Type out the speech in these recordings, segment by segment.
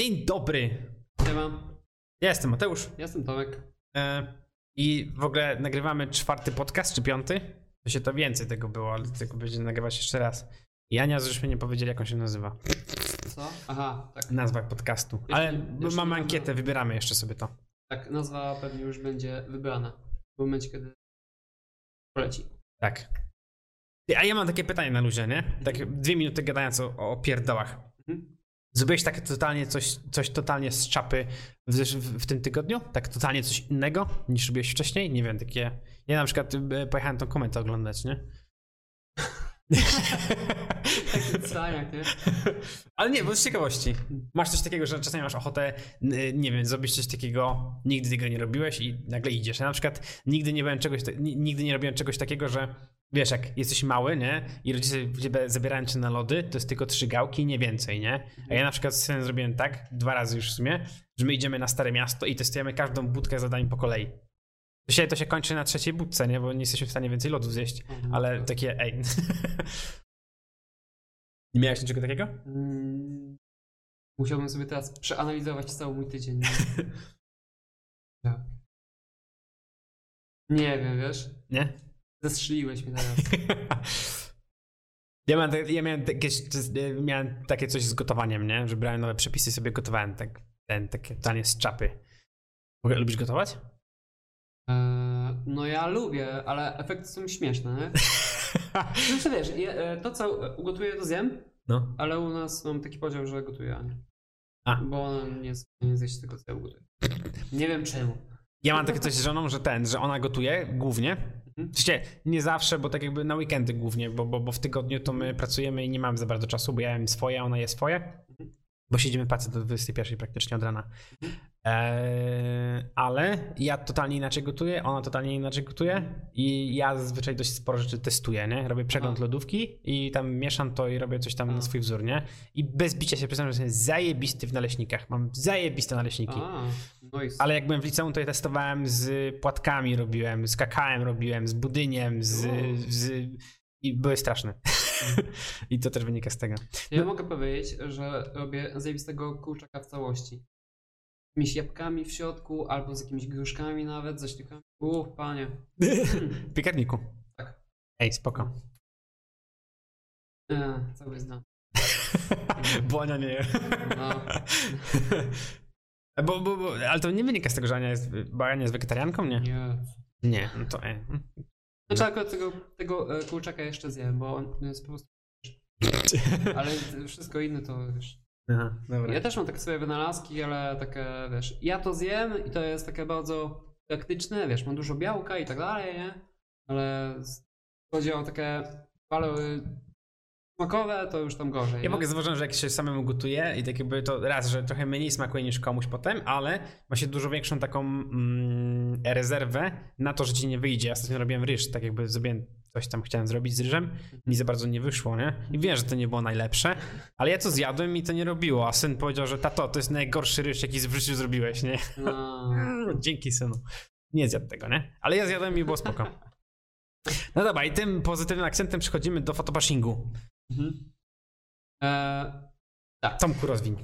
Dzień dobry. Siema, Ja jestem Mateusz. ja jestem Tomek. E, I w ogóle nagrywamy czwarty podcast, czy piąty? To się to więcej tego było, ale tego będzie nagrywać jeszcze raz. I Ania, żeśmy nie powiedzieli, jak on się nazywa. Co? Aha, tak. Nazwa podcastu. Jeszcze- Ale jeszcze mamy nie ankietę, wybieramy jeszcze sobie to. Tak, nazwa pewnie już będzie wybrana w momencie, kiedy poleci. Tak. A ja mam takie pytanie na luzie, nie? Tak dwie minuty gadając o, o pierdołach. Mhm. Zrobiłeś takie totalnie coś, coś totalnie z czapy w, w, w tym tygodniu? Tak totalnie coś innego niż robiłeś wcześniej? Nie wiem, takie... Ja na przykład y, pojechałem tą komentę oglądać, nie? Taki cwaniak, nie? Ale nie, bo z ciekawości. Masz coś takiego, że czasami masz ochotę, y, nie wiem, zrobić coś takiego, nigdy tego nie robiłeś i nagle idziesz. Ja na przykład nigdy nie byłem czegoś, nigdy nie robiłem czegoś takiego, że wiesz, jak jesteś mały, nie? I rodzice ciebie zabierają cię na lody, to jest tylko trzy gałki i nie więcej, nie? A ja na przykład z synem zrobiłem tak, dwa razy już w sumie, że my idziemy na Stare Miasto i testujemy każdą budkę zadań po kolei. Się, to się kończy na trzeciej budce, nie? Bo nie jesteśmy w stanie więcej lodów zjeść. Mhm. Ale takie, ej. nie miałeś niczego takiego? Mm, Musiałbym sobie teraz przeanalizować cały mój tydzień. Ja. Nie wiem, wiesz? Nie? Zestrzeliłeś mnie teraz. Ja miałem, ja miałem, takie, miałem takie coś z gotowaniem, nie? Że brałem nowe przepisy i sobie gotowałem tak, ten, takie danie z czapy. Ogóle lubisz gotować? Eee, no ja lubię, ale efekty są śmieszne, nie? Znaczy wiesz, e, to co ugotuję to zjem, No. ale u nas mam taki podział, że gotuję Ania. A. Bo ona nie jest stanie zjeść tego, co ja ugotuję. Nie wiem czemu. Ja mam takie coś z żoną, że ten, że ona gotuje głównie. Mhm. W sensie, nie zawsze, bo tak jakby na weekendy głównie, bo, bo, bo w tygodniu to my pracujemy i nie mamy za bardzo czasu, bo ja jem swoje, a ona je swoje. Mhm. Bo siedzimy w pracy do 21 praktycznie od rana. Eee, ale ja totalnie inaczej gotuję, ona totalnie inaczej gotuje i ja zazwyczaj dość sporo rzeczy testuję, nie? Robię przegląd A. lodówki i tam mieszam to i robię coś tam A. na swój wzór, nie? I bez bicia się przyznam, że jestem zajebisty w naleśnikach. Mam zajebiste naleśniki. A, no i Ale jak byłem w liceum, to je testowałem z płatkami robiłem, z kakałem robiłem, z budyniem, z... O. z I były straszne. I to też wynika z tego. Ja mogę powiedzieć, że robię zajebistego kurczaka w całości. Jakimiś jabłkami w środku, albo z jakimiś gruszkami nawet, ze śliwkami. Uff, panie. W piekarniku. Tak. Ej, spoko. E, cały znam. Bo Ania nie je. No. Bo, bo, bo, ale to nie wynika z tego, że Ania jest, bo Ania jest wegetarianką, nie? Nie. Nie, no to e. Znaczy akurat tego, tego e, kurczaka jeszcze zjem, bo on jest po prostu... Ale wszystko inne to wiesz... Aha, dobra. Ja też mam takie swoje wynalazki, ale takie, wiesz, ja to zjem i to jest takie bardzo praktyczne, wiesz, mam dużo białka i tak dalej, nie? Ale chodzi o takie smakowe, to już tam gorzej. Ja nie? mogę zauważyć, że jak się samemu gotuje i tak jakby to raz, że trochę mniej smakuje niż komuś potem, ale ma się dużo większą taką mm, rezerwę na to, że ci nie wyjdzie. Ja ostatnio robiłem ryż, tak jakby zrobiłem coś tam chciałem zrobić z ryżem, mi za bardzo nie wyszło, nie? I wiem, że to nie było najlepsze, ale ja to zjadłem i to nie robiło, a syn powiedział, że tato, to jest najgorszy ryż, jaki w życiu zrobiłeś, nie? No, Dzięki synu. Nie zjadł tego, nie? Ale ja zjadłem i było spoko. No dobra, i tym pozytywnym akcentem przechodzimy do fotobashingu. Mhm. e, Tomku, rozwiń.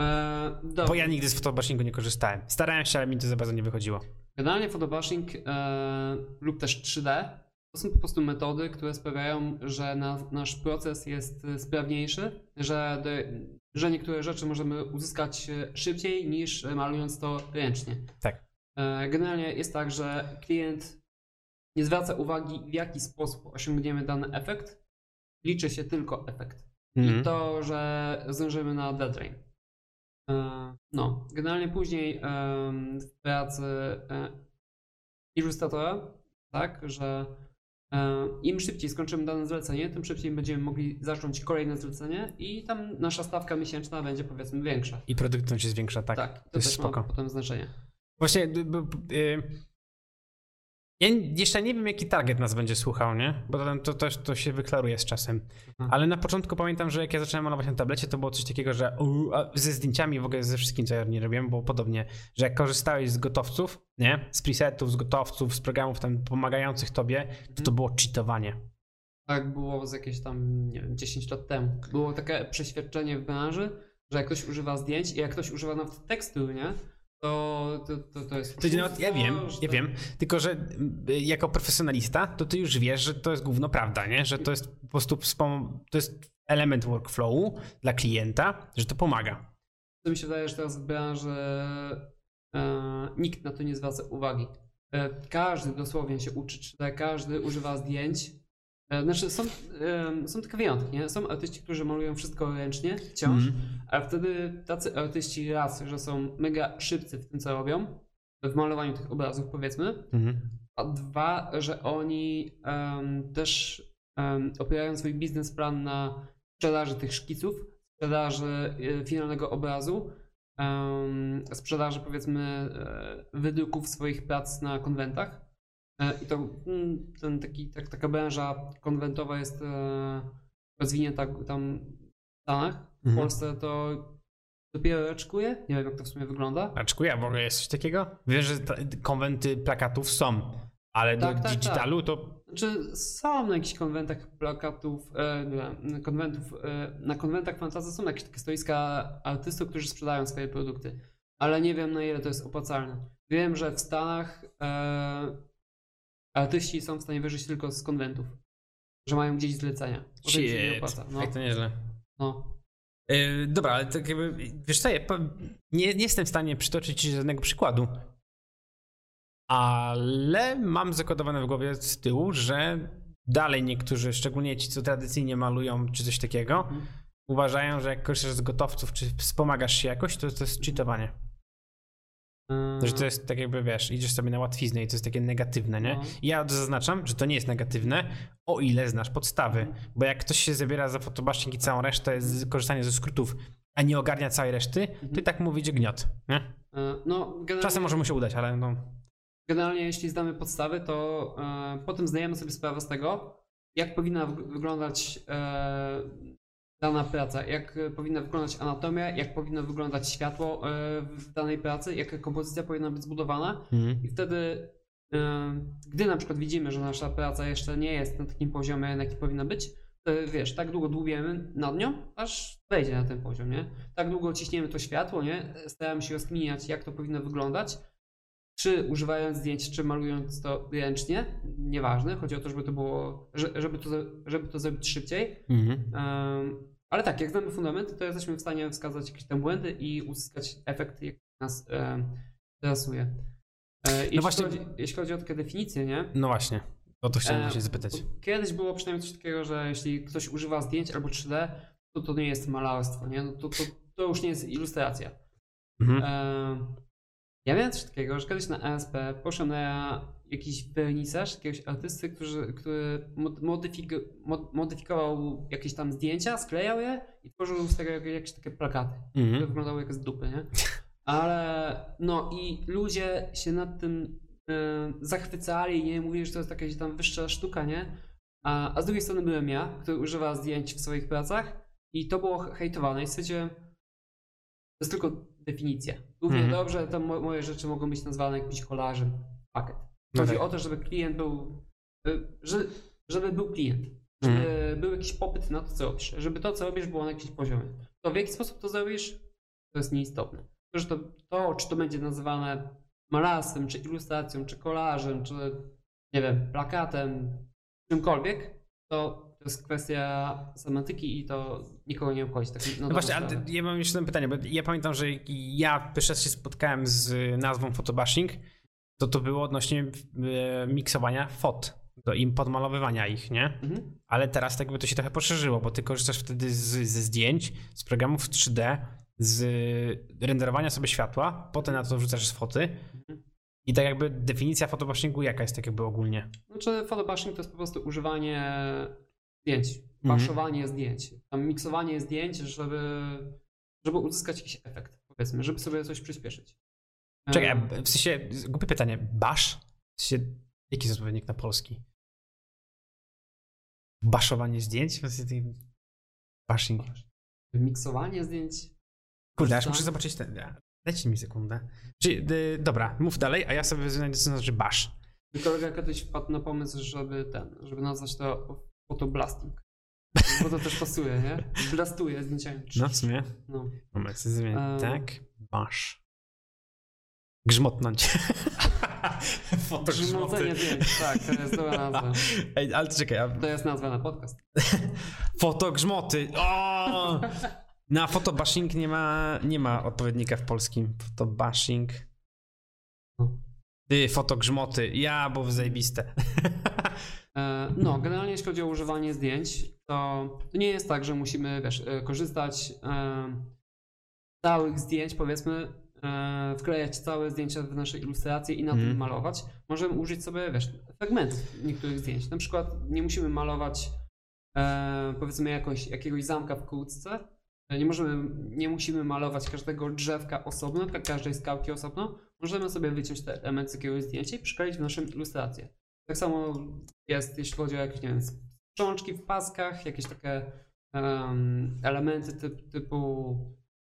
e, dobra. Bo ja nigdy z fotobashingu nie korzystałem. Starałem się, ale mi to za bardzo nie wychodziło. Generalnie photobashing e, lub też 3D to są po prostu metody, które sprawiają, że na, nasz proces jest sprawniejszy, że, do, że niektóre rzeczy możemy uzyskać szybciej niż malując to ręcznie. Tak. E, generalnie jest tak, że klient nie zwraca uwagi w jaki sposób osiągniemy dany efekt, liczy się tylko efekt. Mhm. I to, że zdążymy na deadline. No, generalnie później w pracy e, ilustratora, tak, że e, im szybciej skończymy dane zlecenie, tym szybciej będziemy mogli zacząć kolejne zlecenie i tam nasza stawka miesięczna będzie powiedzmy większa. I produktywność jest większa, tak. Tak, to, to jest też spoko. ma potem znaczenie. Właśnie, y, ja jeszcze nie wiem, jaki target nas będzie słuchał, nie? Bo to, to też to się wyklaruje z czasem. Aha. Ale na początku pamiętam, że jak ja zacząłem malować na tablecie, to było coś takiego, że u, ze zdjęciami w ogóle ze wszystkim, co ja nie robiłem, było podobnie, że jak korzystałeś z gotowców, nie? Z presetów, z gotowców, z programów tam pomagających tobie, to to było cheatowanie. Tak było z jakieś tam, nie wiem, 10 lat temu. Było takie przeświadczenie w branży, że jak ktoś używa zdjęć i jak ktoś używa nawet tekstu, nie? To, to, to, to jest. To nawet, ja wiem, ja wiem, tylko że y, jako profesjonalista, to ty już wiesz, że to jest gówno prawda, nie? Że to jest po prostu to jest element workflowu dla klienta, że to pomaga. To mi się wydaje, że teraz w branży e, nikt na to nie zwraca uwagi. E, każdy dosłownie się uczy 3D, każdy używa zdjęć. E, znaczy są, są takie wyjątki, nie? Są artyści, którzy malują wszystko ręcznie wciąż, Mhm. a wtedy tacy artyści raz, że są mega szybcy w tym, co robią, w malowaniu tych obrazów powiedzmy, Mhm. a dwa, że oni em, też um, opierają swój biznesplan na sprzedaży tych szkiców, sprzedaży e, finalnego obrazu, em, sprzedaży powiedzmy e, wydruków swoich prac na konwentach. E, I to mm, ten taki, tak, taka branża konwentowa jest e, rozwinięta tam w Stanach. W Mhm. Polsce to dopiero raczkuje. Nie wiem, jak to w sumie wygląda. Aczku ja w ogóle jest coś takiego? Wiem, że konwenty plakatów są, ale Tak, do tak, digitalu to Znaczy są na jakichś konwentach plakatów, e, konwentów, e, na konwentach fantazy są jakieś takie stoiska artystów, którzy sprzedają swoje produkty, ale nie wiem na ile to jest opłacalne. Wiem, że w Stanach e, artyści są w stanie wyżyć tylko z konwentów, że mają gdzieś zlecenia. Potem się nie opłaca. No, Jak to nieźle. no. Yy, dobra, ale tak jakby, wiesz co, ja nie, nie jestem w stanie przytoczyć ci żadnego przykładu, ale mam zakodowane w głowie z tyłu, że dalej niektórzy, szczególnie ci, co tradycyjnie malują czy coś takiego, Mhm. uważają, że jak korzystasz z gotowców, czy wspomagasz się jakoś, to to jest cheatowanie. E, Że to jest tak jakby, wiesz, idziesz sobie na łatwiznę i to jest takie negatywne, nie? No. Ja zaznaczam, że to nie jest negatywne, o ile znasz podstawy. Bo jak ktoś się zabiera za fotobasznik i całą resztę, z korzystanie ze skrótów, a nie ogarnia całej reszty, to i tak mu wyjdzie gniot, nie? e, no, Czasem może mu się udać, ale no... Generalnie, jeśli znamy podstawy, to e, potem zdajemy sobie sprawę z tego, jak powinna w- wyglądać e, dana praca, jak e, powinna wyglądać anatomia, jak powinno wyglądać światło e, w danej pracy, jaka kompozycja powinna być zbudowana. I wtedy, e, gdy na przykład widzimy, że nasza praca jeszcze nie jest na takim poziomie, na jaki powinna być, to wiesz, tak długo dłubiemy nad nią, aż wejdzie na ten poziom, nie? Tak długo ciśniemy to światło, nie? Staramy się rozkminiać, jak to powinno wyglądać, czy używając zdjęć, czy malując to ręcznie, nieważne, chodzi o to, żeby to było, że- żeby to, żeby to zrobić szybciej. Mhm. Em, ale tak, jak znamy fundamenty, to jesteśmy w stanie wskazać jakieś tam błędy i uzyskać efekt, jaki nas em, interesuje. E, jeśli, właśnie- chodzi, jeśli chodzi o takie definicje, nie? No właśnie, o to chciałem E, właśnie zapytać. Kiedyś było przynajmniej coś takiego, że jeśli ktoś używa zdjęć albo 3D, to to nie jest malarstwo, nie? No to, to, to już nie jest ilustracja. Mhm. E, ja miałem coś takiego, że kiedyś na ASP poszedłem na jakiś wernisaż jakiegoś artysty, który, który mod- modyfik- mod- modyfikował jakieś tam zdjęcia, sklejał je i tworzył z tego jak- jakieś takie plakaty, które Mhm. wyglądały jak z dupy, nie? Ale no i ludzie się nad tym e, zachwycali, nie? Mówili, że to jest jakaś tam wyższa sztuka, nie? A, a z drugiej strony byłem ja, który używa zdjęć w swoich pracach i to było hejtowane i stwierdziłem, to jest tylko definicja. Równie Mhm. dobrze to mo- moje rzeczy mogą być nazwane jakimś kolażem, pakiet. Chodzi tak. o to, żeby klient był, y, że, żeby był klient. Żeby Mhm. był jakiś popyt na to, co robisz. Żeby to, co robisz, było na jakimś poziomie. To w jaki sposób to zrobisz, to jest nieistotne. To, że to, to czy to będzie nazywane malarstwem, czy ilustracją, czy kolażem, czy nie wiem, plakatem, czymkolwiek, to, to jest kwestia semantyki i to nikogo nie obchodzi. Tak, No właśnie, ale ja mam jeszcze jedno pytanie, bo ja pamiętam, że ja pierwszy raz się spotkałem z nazwą photobashing, to to było odnośnie e, miksowania fot, do im podmalowywania ich, nie? Mhm. Ale teraz tak jakby to się trochę poszerzyło, bo ty korzystasz wtedy z, ze zdjęć, z programów 3D, z renderowania sobie światła, potem na to wrzucasz z foty Mhm. i tak jakby definicja photobashingu jaka jest tak jakby ogólnie? Znaczy photobashing to jest po prostu używanie zdjęć, Mhm. baszowanie zdjęć, tam miksowanie zdjęć, żeby, żeby uzyskać jakiś efekt, powiedzmy, żeby sobie coś przyspieszyć. Czekaj, w sensie, głupie pytanie, bash? W sensie, jaki jest odpowiednik na polski? Baszowanie zdjęć? W sensie, Bashing. Miksowanie zdjęć. Kurde, aż muszę zobaczyć ten. Dajcie mi sekundę. Czyli, y, dobra, mów dalej, a ja sobie znajdę, co znaczy. Mój kolega kiedyś wpadł na pomysł, żeby ten, żeby nazwać to photoblasting. Bo to też pasuje, nie? Blastuje zdjęciami. No w sumie. No. Moment. Eee. Tak, basz. Grzmotnąć. Zdjęć, tak, to jest dobra nazwa. Ej, ale czekaj, a To jest nazwa na podcast. Fotogrzmoty. O! Na fotobashing nie ma, nie ma odpowiednika w polskim. Fotobashing. No. Ty, fotogrzmoty. Ja, bo zajebiste. E, No, generalnie jeśli chodzi o używanie zdjęć, to, nie jest tak, że musimy wiesz, e, korzystać e, z całych zdjęć, powiedzmy, e, wklejać całe zdjęcia w nasze ilustracje i na Mhm. tym malować. Możemy użyć sobie, wiesz, fragmentów niektórych zdjęć. Na przykład nie musimy malować, e, powiedzmy, jakoś, jakiegoś zamka w kłódce. E, Nie, możemy, nie musimy malować każdego drzewka osobno, ka- każdej skałki osobno. Możemy sobie wyciąć te elementy z jakiegoś zdjęcia i przykleić w naszą ilustrację. Tak samo jest, jeśli chodzi o jakieś, nie wiem, sprzączki w paskach, jakieś takie em, elementy typ, typu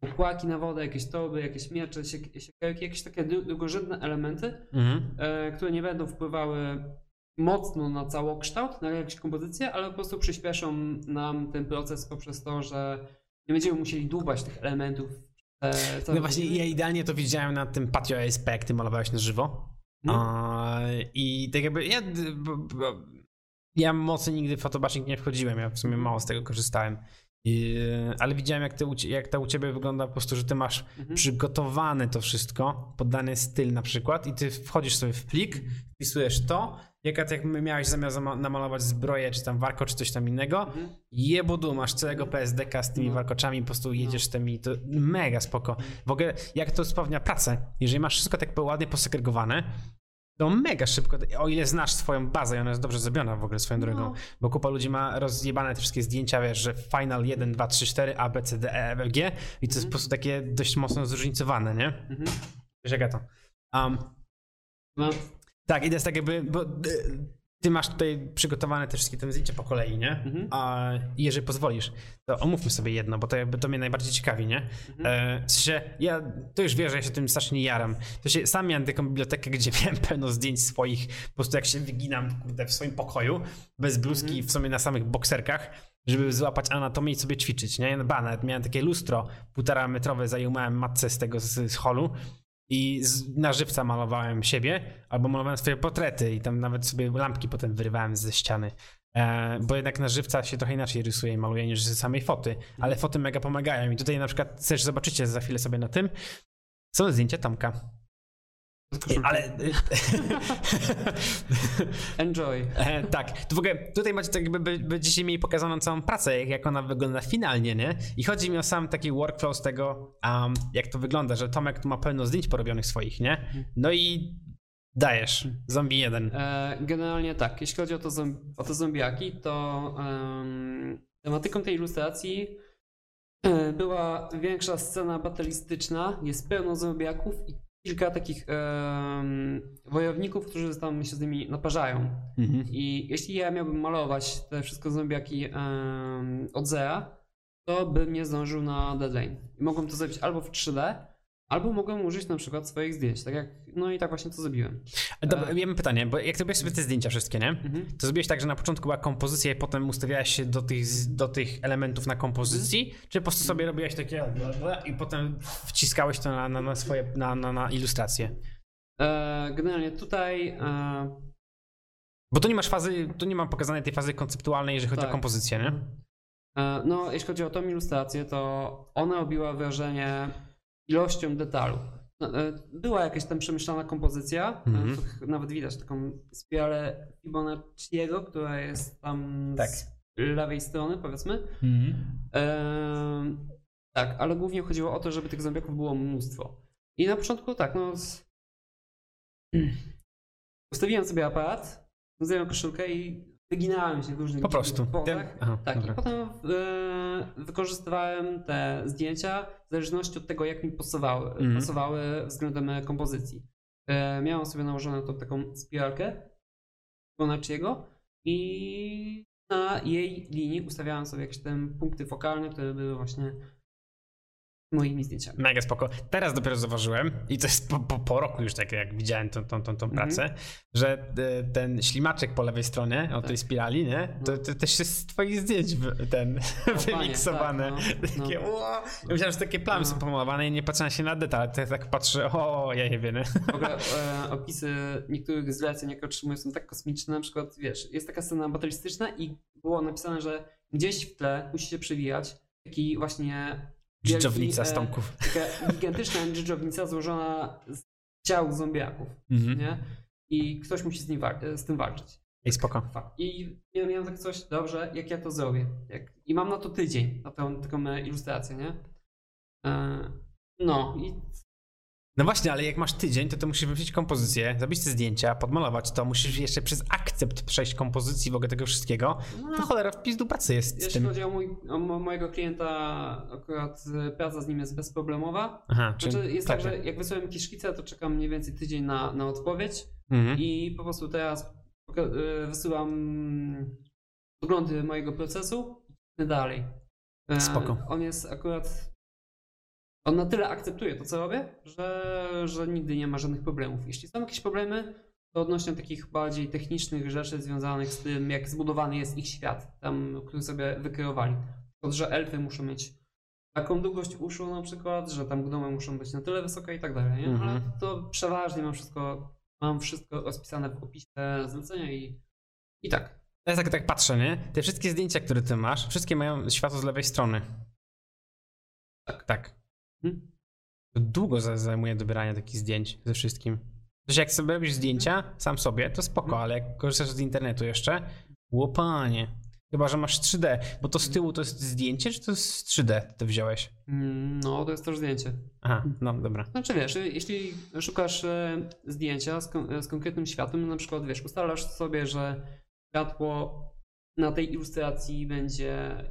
ukłaki na wodę, jakieś toby, jakieś miecze, siek- siekierki, jakieś takie dłu- długorzędne elementy, Mhm. e, które nie będą wpływały mocno na całokształt, na jakąś kompozycję, ale po prostu przyspieszą nam ten proces poprzez to, że nie będziemy musieli dłubać tych elementów. E, No właśnie, ja idealnie to widziałem na tym Patio ASP, jak ty malowałeś na żywo. No. I tak jakby ja, ja mocno nigdy w fotobashing nie wchodziłem, ja w sumie mało z tego korzystałem. I, ale widziałem jak, ty, jak to u ciebie wygląda po prostu, że ty masz Mhm. przygotowane to wszystko, pod dany styl na przykład i ty wchodzisz sobie w plik, wpisujesz to, jaka jak miałeś zamiar namalować zbroję, czy tam warko, czy coś tam innego, Mhm. jebudu, masz całego PSDK z tymi No. warkoczami, po prostu jedziesz tymi, to mega spoko. W ogóle jak to sprawnia pracę, jeżeli masz wszystko tak ładnie posegregowane, to mega szybko, o ile znasz swoją bazę i ona jest dobrze zrobiona w ogóle swoją drogą, No. bo kupa ludzi ma rozjebane te wszystkie zdjęcia, wiesz, że final 1, 2, 3, 4, A, B, C, D, E, F, G i to jest po prostu takie dość mocno zróżnicowane, nie? Mhm. Wiesz jak ja to? Um, No, tak, i to jest tak jakby, bo y, ty masz tutaj przygotowane te wszystkie te zdjęcia po kolei, nie? Mhm. A jeżeli pozwolisz, to omówmy sobie jedno, bo to jakby to mnie najbardziej ciekawi, nie? Mhm. E, w sensie, ja to już wiesz, że ja się tym strasznie jaram. To się, sam miałem taką bibliotekę, gdzie miałem pełno zdjęć swoich, po prostu jak się wyginam kurde, w swoim pokoju, bez bluzki, Mhm. w sumie na samych bokserkach, żeby złapać anatomię i sobie ćwiczyć, nie? Ba, nawet miałem takie lustro półtora metrowe, zajumałem matce z tego, z, z holu i z, na żywca malowałem siebie, albo malowałem swoje portrety i tam nawet sobie lampki potem wyrywałem ze ściany. E, bo jednak na żywca się trochę inaczej rysuje i maluje niż z samej foty, ale foty mega pomagają i tutaj na przykład też zobaczycie za chwilę sobie na tym, są zdjęcia Tomka. Ale... Enjoy. E, tak, w ogóle tutaj macie tak jakby by- będziecie mieli pokazaną całą pracę, jak, ona wygląda finalnie, nie? I chodzi mi o sam taki workflow z tego, um, jak to wygląda, że Tomek tu ma pełno zdjęć porobionych swoich, nie? No i dajesz, zombie jeden. E, Generalnie tak, jeśli chodzi o, to o te zombiaki, to em, tematyką tej ilustracji e, była większa scena batalistyczna, jest pełno zombiaków i kilka takich em, wojowników, którzy tam się z nimi naparzają. Mhm. I jeśli ja miałbym malować te wszystkie zombiaki em, od zera, to bym nie zdążył na deadline. I mogłem to zrobić albo w 3D, albo mogłem użyć na przykład swoich zdjęć, tak jak, no i tak właśnie to zrobiłem. Dobra, E. ja mam pytanie, bo jak zrobiłeś sobie te zdjęcia wszystkie, nie? Mhm. To zrobiłeś tak, że na początku była kompozycja i potem ustawiałeś się do tych, do tych elementów na kompozycji, czy po prostu sobie robiłeś takie i potem wciskałeś to na, na, na swoje, na, na, na ilustracje? E, Generalnie tutaj e, Bo tu nie masz fazy, tu nie mam pokazanej tej fazy konceptualnej, jeżeli chodzi Tak. o kompozycję, nie? e, no, jeśli chodzi o tą ilustrację, to ona robiła wrażenie ilością detalu. No, e, Była jakaś tam przemyślana kompozycja, e, tu ch- nawet widać taką spiralę Fibonacciego, która jest tam Tak. z lewej strony, powiedzmy. Em, tak, ale głównie chodziło o to, żeby tych zombiaków było mnóstwo. I na początku tak, no. Z... Ustawiłem sobie aparat, zdjąłem koszulkę i wyginałem się w różnych Po prostu. pozach. Aha, Tak, dobra. i potem e, wykorzystywałem te zdjęcia w zależności od tego, jak mi pasowały, Mhm. pasowały względem kompozycji. E, miałem sobie nałożoną tą taką spiralkę Bonacciego i na jej linii ustawiałem sobie jakieś tam punkty fokalne, które były właśnie moimi zdjęciami. Mega spoko. Teraz dopiero zauważyłem, i to jest po, po, po roku już tak jak widziałem tą, tą, tą, tą Mhm. pracę, że e, ten ślimaczek po lewej stronie, o tej Tak. spirali, nie? To, No. to też jest z twoich zdjęć ten wymiksowane. tak, no, no. Takie, ło! Ja myślałem, że takie plamy No. są pomalowane i nie patrzyłem się na detal, to ja tak patrzę, o, ja nie wiem. W ogóle e, opisy niektórych zleceń, jakie otrzymuję, są tak kosmiczne. Na przykład, wiesz, jest taka scena batalistyczna i było napisane, że gdzieś w tle musi się przewijać taki właśnie Dżdżownica e, z Tomków. Taka gigantyczna dżdżownica złożona z ciał zombiaków, Mhm. nie? I ktoś musi z, nim wa- z tym walczyć. Ej, spoko. I ja miałem tak coś, dobrze, jak ja to zrobię. Jak, I mam na to tydzień, na tą taką e, ilustrację, nie? E, no i No właśnie, ale jak masz tydzień, to to musisz wymyślić kompozycję, zrobić te zdjęcia, podmalować to, musisz jeszcze przez akcept przejść kompozycji w ogóle tego wszystkiego. no, To cholera, w pizdu pracy jest z Jeśli tym. chodzi o, mój, o mo- mojego klienta, akurat e, praca z nim jest bezproblemowa. Aha, Znaczy, jest tak, że jak wysłałem jakieś szkice, to czekam mniej więcej tydzień na, na odpowiedź Mhm. i po prostu teraz e, wysyłam poglądy mojego procesu i dalej. E, Spoko. On jest akurat. On na tyle akceptuje to, co robię, że, że nigdy nie ma żadnych problemów. Jeśli są jakieś problemy, to odnośnie takich bardziej technicznych rzeczy związanych z tym, jak zbudowany jest ich świat, tam, który sobie wykreowali. To, że elfy muszą mieć taką długość uszu na przykład, że tam gnomy muszą być na tyle wysokie i tak dalej, nie? Mhm. Ale to przeważnie mam wszystko, mam wszystko rozpisane w opisie zlecenia i, i tak. Ja tak, tak patrzę, nie? Te wszystkie zdjęcia, które ty masz, wszystkie mają światło z lewej strony. Tak. Tak. Hmm? To Długo za- zajmuje dobieranie takich zdjęć ze wszystkim. Przecież jak sobie robisz zdjęcia sam sobie, to spoko, Mhm. ale jak korzystasz z internetu jeszcze, łopanie. Chyba, że masz 3D, bo to z tyłu to jest zdjęcie, czy to jest 3D ty wziąłeś? Mm, No, to jest też zdjęcie. Aha, no dobra. Znaczy wiesz, jeśli szukasz e, zdjęcia z, kon- z konkretnym światłem, na przykład wiesz, ustalasz sobie, że światło na tej ilustracji będzie e,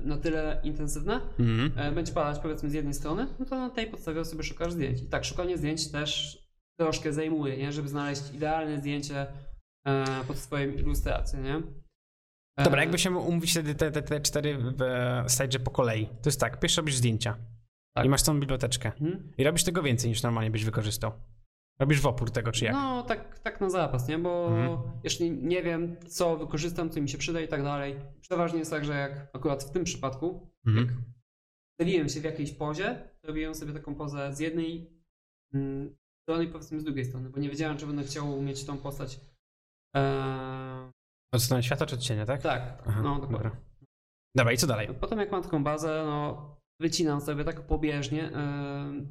na tyle intensywne, Mhm. e, będzie padać powiedzmy z jednej strony, no to na tej podstawie sobie szukasz zdjęć. I tak, szukanie zdjęć też troszkę zajmuje, nie? żeby znaleźć idealne zdjęcie e, pod swoją ilustrację, nie? Dobra, jakby się umówić wtedy te, te, te cztery w stage po kolei. To jest tak, pierwszy robisz zdjęcia Tak. i masz tą biblioteczkę. Mhm. I robisz tego więcej niż normalnie byś wykorzystał. Robisz w opór tego, czy jak? No, tak, tak na zapas, nie? Bo Mhm. jeśli nie wiem, co wykorzystam, co mi się przyda i tak dalej, przeważnie jest tak, że jak akurat w tym przypadku, Mhm. stawiłem się w jakiejś pozie, robiłem sobie taką pozę z jednej mm, strony i powiedzmy z drugiej strony, bo nie wiedziałem, czy będę chciał mieć tą postać. Eee, Od strony światła czy od cienia, tak? tak, Aha, no dokładnie. dobra. Dobra, i co dalej? Potem jak mam taką bazę, no wycinam sobie tak pobieżnie, eee,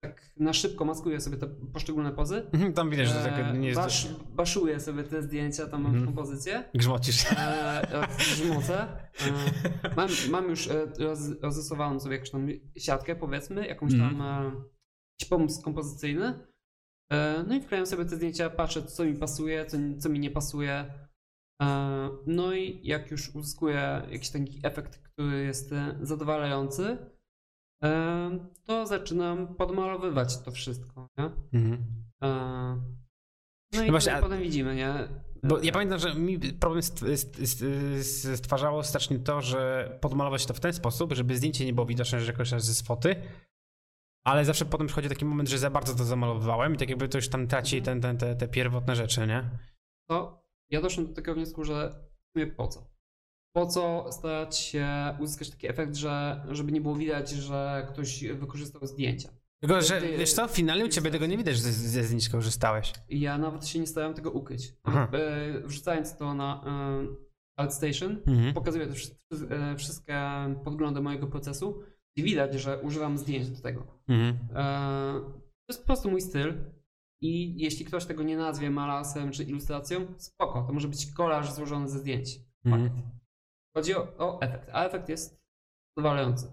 tak na szybko maskuję sobie te poszczególne pozy. Mhm, Tam widać, że to tak nie jest... basz, baszuję sobie te zdjęcia, tam mam Mhm. kompozycję. Grzmocisz. Eee, grzmocę. Eee, mam, mam już e, roz, rozrysowaną sobie jakąś tam siatkę, powiedzmy, jakąś tam e, jakiś pomysł kompozycyjny. E, no i wklejam sobie te zdjęcia, patrzę, co mi pasuje, co, co mi nie pasuje. E, no i jak już uzyskuję jakiś taki efekt, który jest e, zadowalający, e, to zaczynam podmalowywać to wszystko. Nie? Mhm. E, no i No właśnie, potem, widzimy, nie? Bo ja pamiętam, że mi problem st- st- st- stwarzało strasznie to, że podmalować to w ten sposób, żeby zdjęcie nie było widoczne, że korzystasz ze spoty, ale zawsze potem przychodzi taki moment, że za bardzo to zamalowywałem i tak jakby to już tam traci ten, ten, te, te pierwotne rzeczy, nie? to ja doszłem do takiego wniosku, że w sumie po co? Po co starać się uzyskać taki efekt, że żeby nie było widać, że ktoś wykorzystał zdjęcia? Tylko, że Ty- wiesz co, finalnie u ciebie tego nie widać, że ze, zdjęć korzystałeś. Ja nawet się nie starałem tego ukryć. Aha. E, Wrzucając to na e, ArtStation, Mhm. pokazuję te wszy- e, wszystkie podglądy mojego procesu i widać, że używam zdjęć do tego. Mhm. To jest po prostu mój styl. I jeśli ktoś tego nie nazwie malasem czy ilustracją, spoko, to może być kolaż złożony ze zdjęć. Mhm. Chodzi o, o efekt, a efekt jest zadowalający.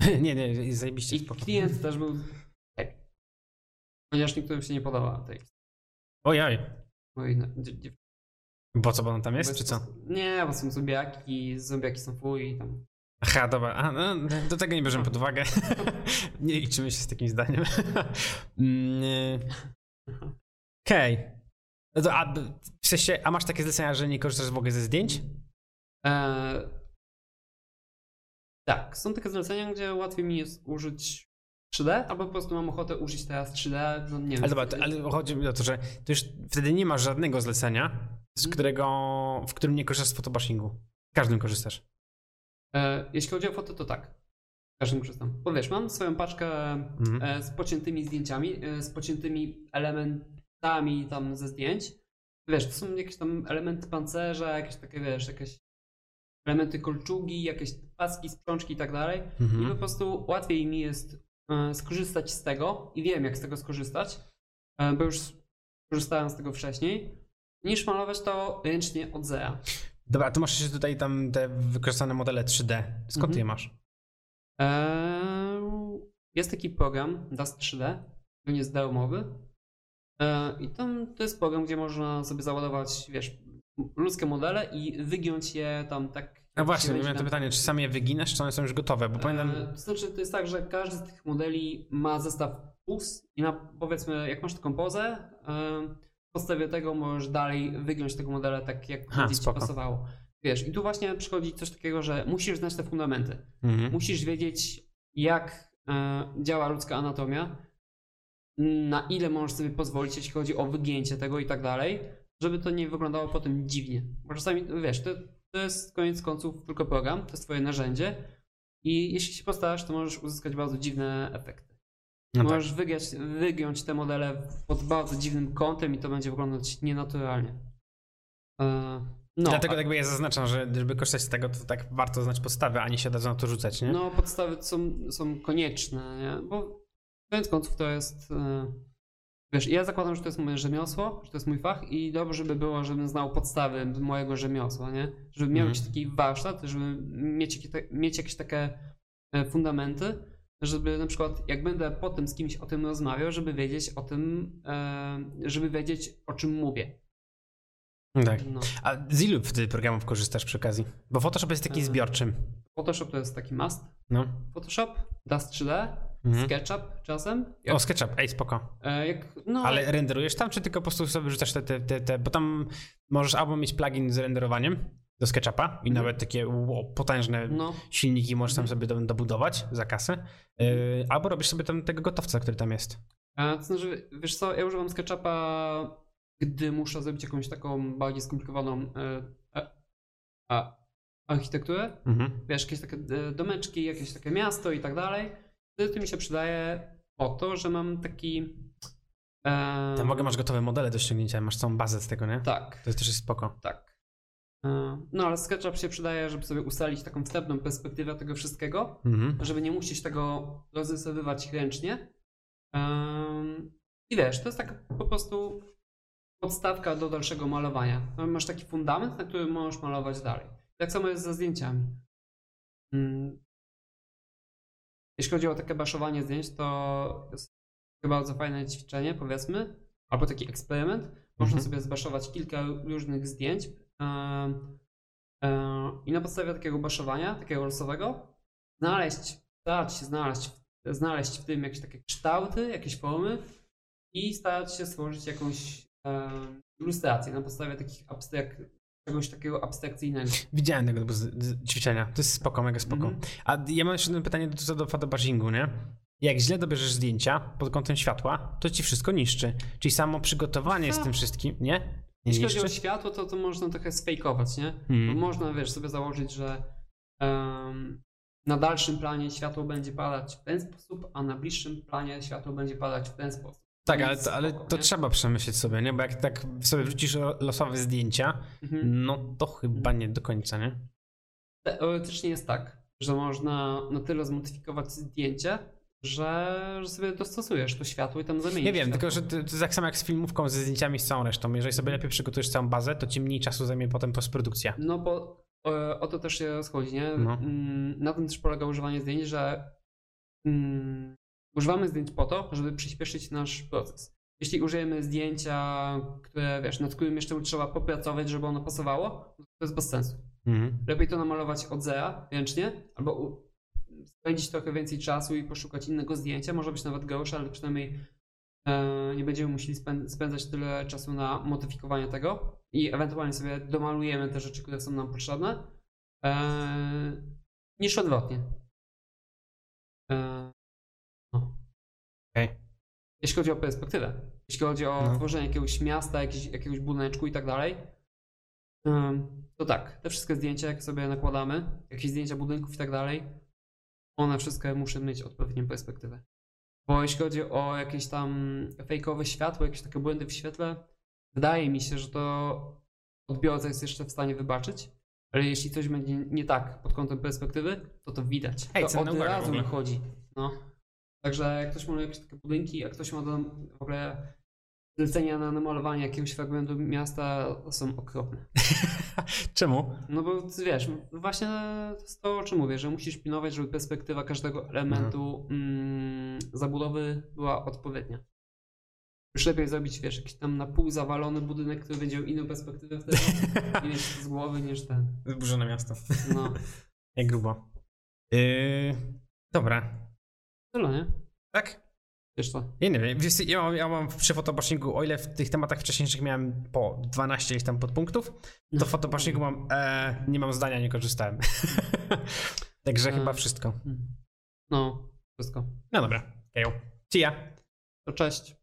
Nie, nie, zajebiście I spoko. klient też był happy. Ponieważ niektórym się nie podoba tej Ojoj, mojej dziew- bo co, bo on tam jest, czy co? Nie, bo są zombiaki, zombiaki są fuj i tam. Aha, dobra, A, no, do tego nie bierzemy pod uwagę. nie liczymy się z takim zdaniem. Mm, y, Okej. No to, a, w sensie, a masz takie zlecenia, że nie korzystasz w ogóle ze zdjęć? E, Tak, są takie zlecenia, gdzie łatwiej mi jest użyć 3D, albo po prostu mam ochotę użyć teraz 3D, no nie wiem. Ale dobra, to, ale chodzi mi o to, że to już wtedy nie masz żadnego zlecenia, z Mhm. którego, w którym nie korzystasz z photobashingu. W każdym korzystasz. E, jeśli chodzi o foto, to tak. W każdym korzystam. Bo wiesz, mam swoją paczkę Mhm. e, z pociętymi zdjęciami, e, z pociętymi elementami tam ze zdjęć. Wiesz, to są jakieś tam elementy pancerza, jakieś takie, wiesz, jakieś elementy kolczugi, jakieś paski, sprzączki i tak dalej. I po Mhm. prostu łatwiej mi jest e, skorzystać z tego i wiem, jak z tego skorzystać, e, bo już korzystałem z tego wcześniej, niż malować to ręcznie od zera. Dobra, a tu masz jeszcze tutaj tam te wykorzystane modele 3D. Skąd Mhm. je masz? Eee, Jest taki program Dust 3D, który jest darmowy. Eee, I tam to jest program, gdzie można sobie załadować, wiesz, ludzkie modele i wygiąć je tam tak. A jak właśnie, miałem to pytanie, czy sam je wyginasz, czy one są już gotowe? Bo pamiętam... Eee, To znaczy, to jest tak, że każdy z tych modeli ma zestaw pus i na, powiedzmy, jak masz taką pozę, eee, w podstawie tego możesz dalej wygiąć tego modela tak, jak Ha, będzie ci spoko. pasowało. Wiesz, i tu właśnie przychodzi coś takiego, że musisz znać te fundamenty. Mhm. Musisz wiedzieć, jak e, działa ludzka anatomia, na ile możesz sobie pozwolić, jeśli chodzi o wygięcie tego i tak dalej, żeby to nie wyglądało potem dziwnie. Bo czasami, wiesz, to, to jest koniec końców tylko program, to jest twoje narzędzie i jeśli się postarasz, to możesz uzyskać bardzo dziwne efekty. No tak. możesz wygiąć, wygiąć te modele pod bardzo dziwnym kątem i to będzie wyglądać nienaturalnie. E, no, Dlatego a- jakby ja zaznaczam, że żeby korzystać z tego, to tak warto znać podstawy, a nie się od razu na to rzucać, nie? No, podstawy są, są konieczne, nie? Bo koniec końców to jest. Wiesz, ja zakładam, że to jest moje rzemiosło, że to jest mój fach i dobrze by było, żebym znał podstawy mojego rzemiosła, nie? Żeby miał Mhm. jakiś taki warsztat, żeby mieć, mieć jakieś takie e, fundamenty, żeby na przykład jak będę potem z kimś o tym rozmawiał, żeby wiedzieć o tym, e, żeby wiedzieć o czym mówię. Tak. No. A z ilu ty programów korzystasz przy okazji? Bo Photoshop jest taki E, zbiorczym. Photoshop to jest taki must. No. Photoshop, Dust 3D, Mhm. SketchUp czasem. O, SketchUp, ej, spoko. E, Jak, no, Ale renderujesz tam, czy tylko po prostu sobie rzucasz te, te, te, te bo tam możesz albo mieć plugin z renderowaniem do SketchUpa i Mhm. nawet takie wow, potężne no, silniki możesz tam Mhm. sobie do, dobudować za kasę, yy, albo robisz sobie tam tego gotowca, który tam jest. A, to znaczy, wiesz co, ja używam SketchUpa, gdy muszę zrobić jakąś taką bardziej skomplikowaną e, e, a, architekturę. Mhm. Wiesz, jakieś takie e, domeczki, jakieś takie miasto i tak dalej. Wtedy mi się przydaje po to, że mam taki... E, Tam ogóle masz gotowe modele do ściągnięcia, masz całą bazę z tego, nie? Tak, To też jest spoko. tak. E, No, ale SketchUp się przydaje, żeby sobie ustalić taką wstępną perspektywę tego wszystkiego, Mhm. żeby nie musieć tego rozrysowywać ręcznie. I wiesz, to jest taka po prostu podstawka do dalszego malowania. No, Masz taki fundament, na którym możesz malować dalej. Tak samo jest ze zdjęciami. Jeśli chodzi o takie baszowanie zdjęć, to jest chyba bardzo fajne ćwiczenie, powiedzmy, albo taki eksperyment. Można Mhm. sobie zbaszować kilka różnych zdjęć i na podstawie takiego baszowania, takiego losowego, znaleźć, starać się znaleźć, znaleźć w tym jakieś takie kształty, jakieś formy i starać się stworzyć jakąś ilustrację na podstawie takich abstrak, czegoś takiego abstrakcyjnego. Widziałem tego typu z- z- ćwiczenia. To jest spoko, mega spoko. Mhm. A ja mam jeszcze jedno pytanie do, co do photobashingu, nie? Jak źle dobierzesz zdjęcia pod kątem światła, to ci wszystko niszczy. Czyli samo przygotowanie z tym wszystkim, nie? Nie Jeśli chodzi o światło, to, to można trochę sfejkować, nie? Bo Mhm. można, wiesz, sobie założyć, że em, na dalszym planie światło będzie padać w ten sposób, a na bliższym planie światło będzie padać w ten sposób. Tak, ale to, ale to trzeba przemyśleć sobie, nie? Bo jak tak sobie wrzucisz lo- losowe zdjęcia, Mhm. no to chyba nie do końca, nie? Teoretycznie jest tak, że można na tyle zmodyfikować zdjęcie, że, że sobie dostosujesz to światło i tam zamienisz. Nie wiem, światło. tylko że to, to jest tak samo jak z filmówką, ze zdjęciami, z całą resztą. Jeżeli sobie lepiej przygotujesz całą bazę, to ci mniej czasu zajmie potem postprodukcja. No bo e, o to też się rozchodzi, nie? No. Mm, Na tym też polega używanie zdjęć, że mm, używamy zdjęć po to, żeby przyspieszyć nasz proces. Jeśli użyjemy zdjęcia, które wiesz, nad którym jeszcze trzeba popracować, żeby ono pasowało, to jest bez sensu. Mhm. Lepiej to namalować od zera ręcznie, albo spędzić trochę więcej czasu i poszukać innego zdjęcia. Może być nawet gorsze, ale przynajmniej e, nie będziemy musieli spę- spędzać tyle czasu na modyfikowanie tego i ewentualnie sobie domalujemy te rzeczy, które są nam potrzebne. E, niż odwrotnie. Okej. Jeśli chodzi o perspektywę, jeśli chodzi o No. tworzenie jakiegoś miasta, jakiegoś, jakiegoś budyneczku i tak dalej, to tak, te wszystkie zdjęcia, jak sobie nakładamy, jakieś zdjęcia budynków i tak dalej, one wszystkie muszą mieć odpowiednią perspektywę. Bo jeśli chodzi o jakieś tam fejkowe światło, jakieś takie błędy w świetle, wydaje mi się, że to odbiorca jest jeszcze w stanie wybaczyć, ale jeśli coś będzie nie tak pod kątem perspektywy, to to widać. Ej, to od razu wychodzi. No. Także jak ktoś maluje jakieś takie budynki, jak ktoś ma do, w ogóle zlecenia na namalowanie jakiegoś fragmentu miasta, są okropne. Czemu? No bo wiesz, właśnie to o czym mówię, że musisz pilnować, żeby perspektywa każdego elementu mm, zabudowy była odpowiednia. Już lepiej zrobić, wiesz, jakiś tam na pół zawalony budynek, który będzie miał inną perspektywę wtedy i mieć z głowy niż ten. Zburzone miasto. No, Jak grubo. Yy, dobra. Tyle, nie? Tak? Wiesz co? Ja nie wiem, wiesz, ja mam, ja mam przy fotobashingu, o ile w tych tematach wcześniejszych miałem po 12 ileś tam podpunktów, to w fotobashingu mam, e, nie mam zdania, nie korzystałem. Także E. chyba wszystko. No, wszystko. No dobra. Ci ja. To cześć.